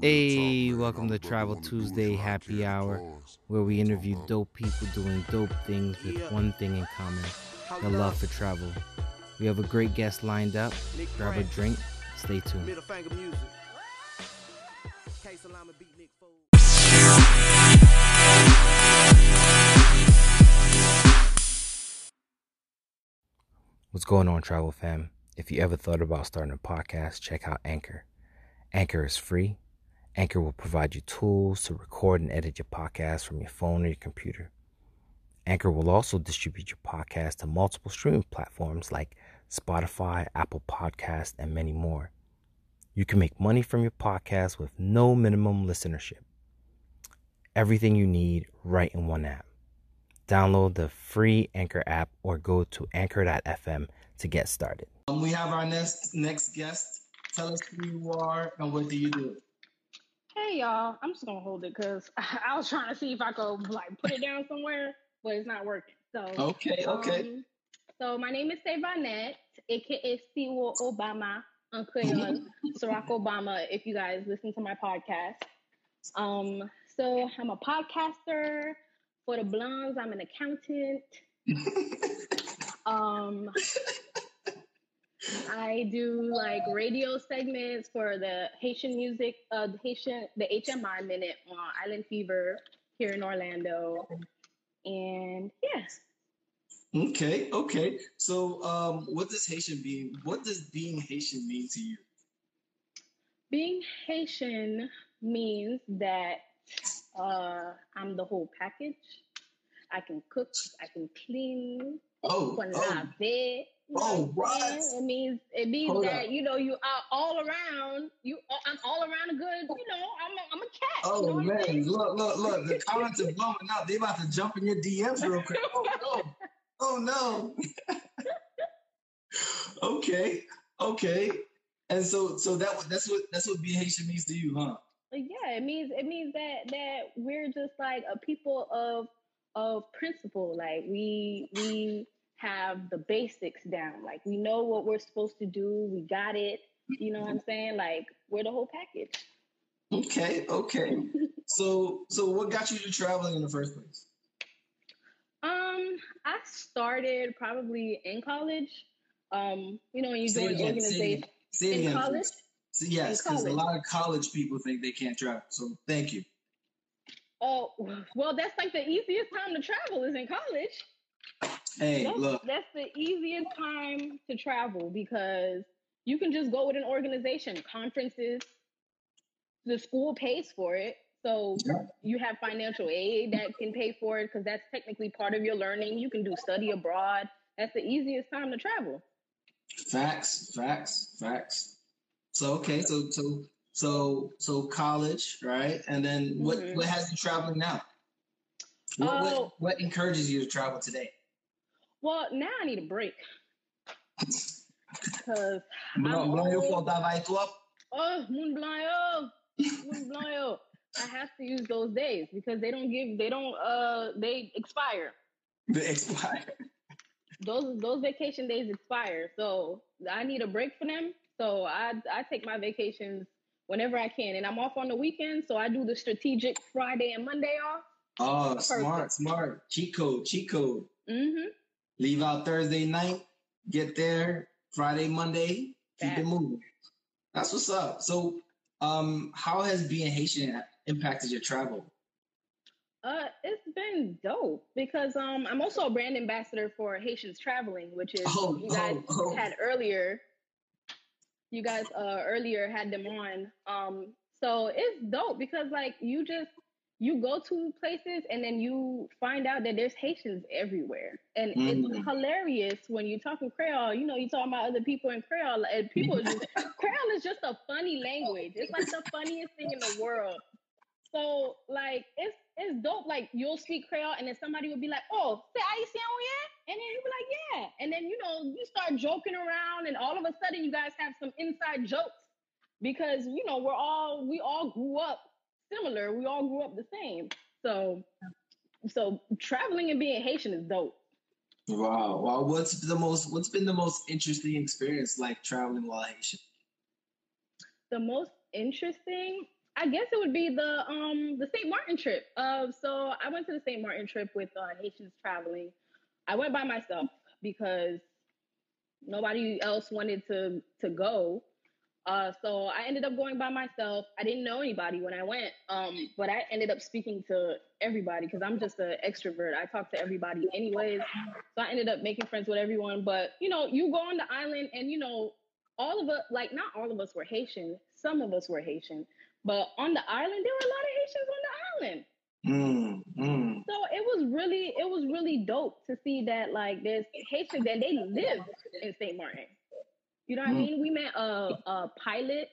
Hey, welcome to Travel Tuesday Happy Hour, where we interview dope people doing dope things with one thing in common the love for travel. We have a great guest lined up. Grab a drink, stay tuned. Middle finger music. K Salama beat Nick Foles. What's going on, travel fam? If you ever thought about starting a podcast, check out Anchor. Anchor is free. Anchor will provide you tools to record and edit your podcast from your phone or your computer. Anchor will also distribute your podcast to multiple streaming platforms like Spotify, Apple Podcasts, and many more. You can make money from your podcast with no minimum listenership. Everything you need right in one app. Download the free Anchor app or go to anchor.fm to get started. Um, we have our next next guest. Tell us who you are and what do you do. Hey y'all, I'm just gonna hold it because I was trying to see if I could like put it down somewhere, but it's not working. So Okay, okay. um, so my name is Savannette, aka Siwo Obama, Uncle Barack Obama. If you guys listen to my podcast, um, so I'm a podcaster for the blondes. I'm an accountant. Um, I do like radio segments for the Haitian music, uh, the Haitian, the HMI Minute on Island Fever here in Orlando, and yes, okay, okay. So, um, what does Haitian being? What does being Haitian mean to you? being Haitian means that uh, I'm the whole package. I can cook, I can clean, Oh, oh, lave. You know Oh, what I'm what? saying? It means it means Hold that up. you know you are all around. You, I'm all around a good. You know, I'm a, I'm a cat. you oh, know oh I'm man! Look, look, look! The comments are blowing up. They about to jump in your DMs real quick. Oh no! Oh no! okay, okay. And so, so that that's what that's what being Haitian means to you, huh? Like, yeah, it means it means that that we're just like a people of of principle. Like we we have the basics down. Like we know what we're supposed to do. We got it. You know what I'm saying? Like we're the whole package. Okay, okay. So, so what got you to traveling in the first place? Um, I started probably in college. Um, you know, when you join again, organization. Say in college. So, yes, because a lot of college people think they can't travel. So thank you. Oh, well, that's like the easiest time to travel is in college. Hey, That's, look, that's the easiest time to travel because you can just go with an organization, conferences. The school pays for it. So Yeah. you have financial aid that can pay for it because that's technically part of your learning. You can do study abroad. That's the easiest time to travel. facts, facts, facts. So okay, so so so so college, right? And then what Mhm. what has you traveling now? What, Oh. what what encourages you to travel today? Well, now I need a break because Blanc, blanc, faut travailler oh, Moon Blanc, Moon Blanc. I have to use those days because they don't give, they don't, uh, they expire. They expire. those those vacation days expire, so I need a break for them. So I I take my vacations whenever I can, and I'm off on the weekend, so I do the strategic Friday and Monday off. Oh, smart, smart. Cheat Chico. cheat. Mm-hmm. Leave out Thursday night, get there Friday, Monday, keep it moving. That's what's up. So, um, how has being Haitian impacted your travel? Uh, it's been dope because um I'm also a brand ambassador for Haitians Traveling, which is Oh, you guys oh, oh. had earlier. You guys uh earlier had them on. Um, so it's dope because like you just you go to places and then you find out that there's Haitians everywhere, and it's Mm. hilarious when you're talking Creole. You know, you talking about other people in Creole, and people just Creole is just a funny language. It's like the funniest thing in the world. So like it's it's dope. Like you'll speak Creole and then somebody will be like, "Oh, haïtien ou yeah?" And then you'll be like, "Yeah." And then you know you start joking around, and all of a sudden you guys have some inside jokes because you know we're all we all grew up similar. We all grew up the same. So so traveling and being Haitian is dope. Wow, wow. What's the most? What's been the most interesting experience like traveling while Haitian? The most interesting, I guess it would be the um the St. Martin trip. Uh, so I went to the St. Martin trip with uh, Haitians traveling. I went by myself because nobody else wanted to to go. Uh, so I ended up going by myself. I didn't know anybody when I went, um, but I ended up speaking to everybody because I'm just an extrovert. I talk to everybody anyways. So I ended up making friends with everyone. But you know, you go on the island, and you know, all of us, like not all of us were Haitian. Some of us were Haitian, but on the island, there were a lot of Haitians on the island. Mm, mm. So it was really, it was really dope to see that like there's Haitians and they live in St. Martin. You know what I Mm. mean? We met a, a pilot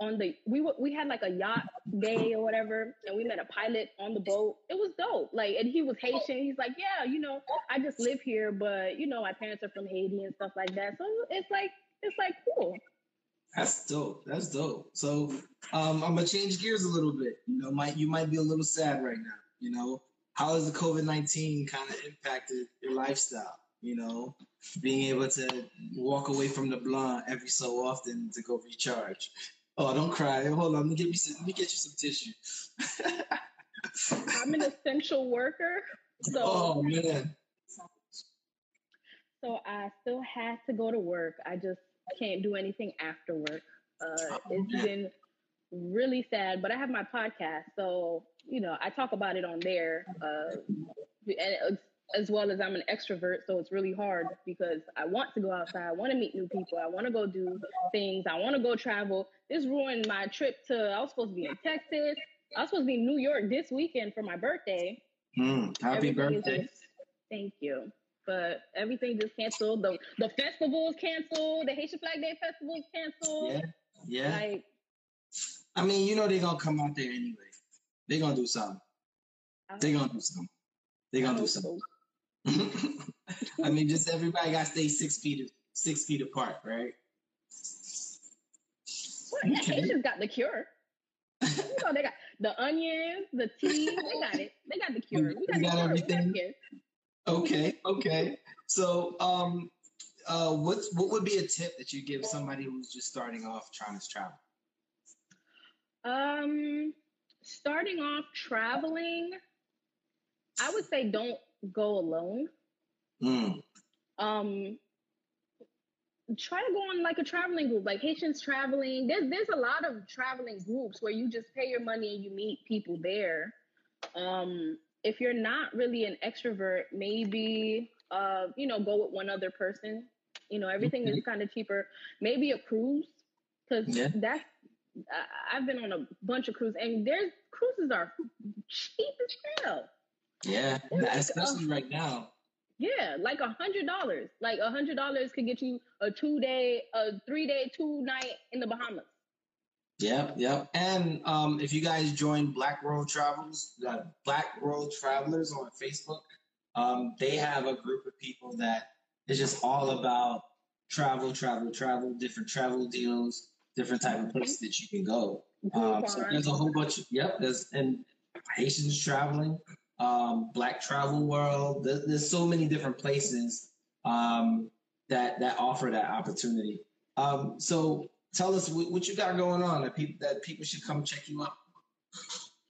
on the we were, we had like a yacht day or whatever, and we met a pilot on the boat. It was dope. Like, and he was Haitian. He's like, yeah, you know, I just live here, but you know, my parents are from Haiti and stuff like that. So it's like it's like cool. That's dope. That's dope. So um, I'm gonna change gears a little bit. You know, might you might be a little sad right now. You know, how has the COVID nineteen kind of impacted your lifestyle? You know, being able to walk away from the blunt every so often to go recharge. Oh, don't cry. Hold on. Let me get me some, let me get you some tissue. I'm an essential worker, so oh man. so I still had to go to work. I just can't do anything after work. Uh, it's man. been really sad, but I have my podcast, so you know I talk about it on there, uh, and it's, as well as I'm an extrovert, so it's really hard because I want to go outside, I want to meet new people, I want to go do things, I want to go travel. This ruined my trip to. I was supposed to be in Texas. I was supposed to be in New York this weekend for my birthday. Mm, happy Everything birthday. just- thank you. But everything just canceled. The the festival is canceled. The Haitian Flag Day festival is canceled. Yeah. Yeah. Like I mean, you know they're gonna come out there anyway. They're gonna do something. They're gonna do something. They're gonna do something. I mean, just everybody got to stay six feet six feet apart, right? Well, yeah, Okay. Haitians got the cure. You know, they got the onions, the tea. They got it. They got the cure. We got, the got everything? We Okay, okay. So, um, uh, what's what would be a tip that you give somebody who's just starting off trying to travel? Um, starting off traveling, I would say don't go alone. Mm, um try to go on like a traveling group like haitians traveling there's there's a lot of traveling groups where you just pay your money and you meet people there um if you're not really an extrovert maybe uh you know go with one other person you know everything is kind of cheaper maybe a cruise because Yeah. that's I- I've been on a bunch of cruises, and there's cruises are cheap as hell. Yeah, like, especially right now. Yeah, like a hundred dollars. Like a hundred dollars could get you a two day, a three day, two night in the Bahamas. Yep, yep. And um, if you guys join Black Road Travels, uh, Black Road Travelers on Facebook, um, they have a group of people that is just all about travel, travel, travel, different travel deals, different type of places that you can go. Um, so there's a whole bunch. Of, yep, there's and Haitians traveling, um, Black Travel World. There's, there's so many different places um, that that offer that opportunity. Um, so tell us what, what you got going on that people that people should come check you out.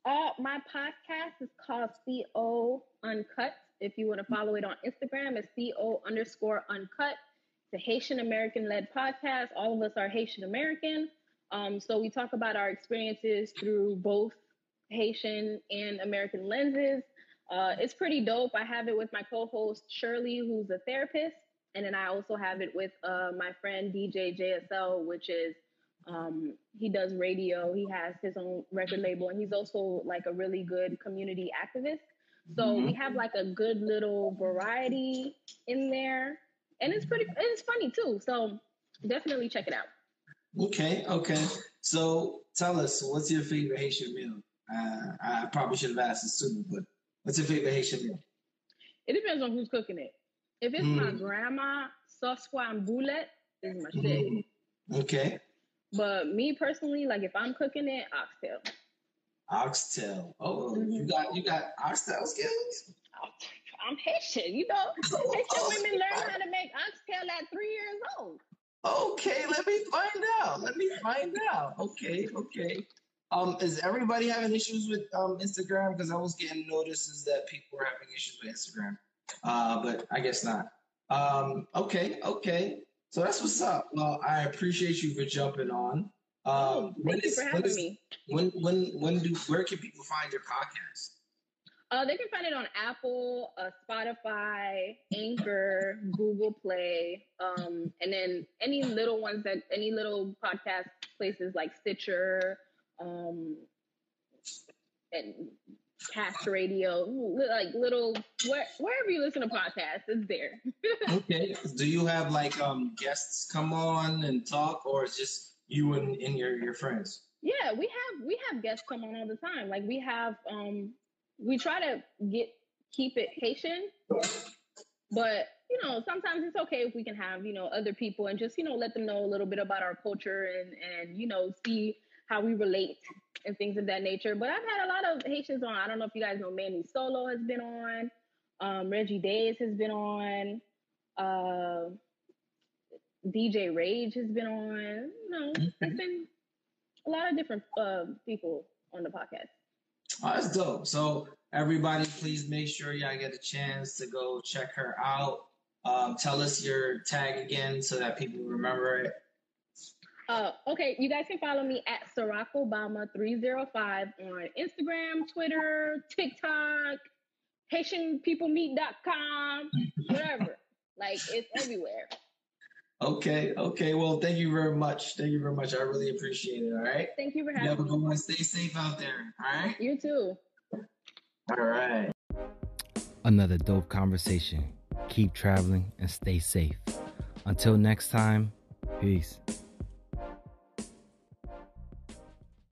Uh, my podcast is called CO Uncut. If you want to follow it on Instagram, it's CO underscore uncut. It's a Haitian American led podcast. All of us are Haitian American. Um, so we talk about our experiences through both Haitian and American lenses. Uh, it's pretty dope. I have it with my co host Shirley, who's a therapist. And then I also have it with uh, my friend DJ JSL, which is um, he does radio. He has his own record label, and he's also like a really good community activist. So we have like a good little variety in there, and it's pretty. It's funny too. So definitely check it out. Okay, okay. So tell us, what's your favorite Haitian meal? Uh, I probably should have asked this sooner, but what's your favorite Haitian meal? It depends on who's cooking it. If it's my Mm. grandma, sauce and boulette is my shit. Mm, Okay, But me personally, like if I'm cooking it, oxtail. oxtail. Oh, you Mhm. got you got oxtail skills. I'm Haitian, you know. Haitian women learn how to make oxtail at three years old. Okay, let me find out. Let me find out. Okay, okay. Um, is everybody having issues with um Instagram? Because I was getting notices that people were having issues with Instagram. Uh, but I guess not. Um, okay, okay. So that's what's up. Well, I appreciate you for jumping on. Um, Oh, when thank you is- for when having is- me. When when when do where can people find your podcast? Uh, they can find it on Apple, uh, Spotify, Anchor, Google Play, um, and then any little ones that any little podcast places like Stitcher, um, and Cast Radio, like little where, wherever you listen to podcasts, it's there. Okay. Do you have like um guests come on and talk, or it's just you and, and your your friends? Yeah, we have we have guests come on all the time. Like we have um we try to get keep it Haitian, but you know, sometimes it's okay if we can have, you know, other people and just, you know, let them know a little bit about our culture and and you know, see how we relate and things of that nature. But I've had a lot of Haitians on. I don't know if you guys know Manny Solo has been on, um, Reggie Days has been on, uh DJ Rage has been on. You know, it's been a lot of different uh, people on the podcast. Oh, that's dope. So everybody, please make sure y'all get a chance to go check her out. Um, tell us your tag again so that people remember it. Uh, okay, you guys can follow me at Ciroc Obama 305 on Instagram, Twitter, TikTok, HaitianPeopleMeet.com, whatever. like it's everywhere. Okay, okay. Well, thank you very much. Thank you very much. I really appreciate it. All right. Thank you for You have a having good me. one. Stay safe out there. All right. You too. All right. Another dope conversation. Keep traveling and stay safe. Until next time, peace.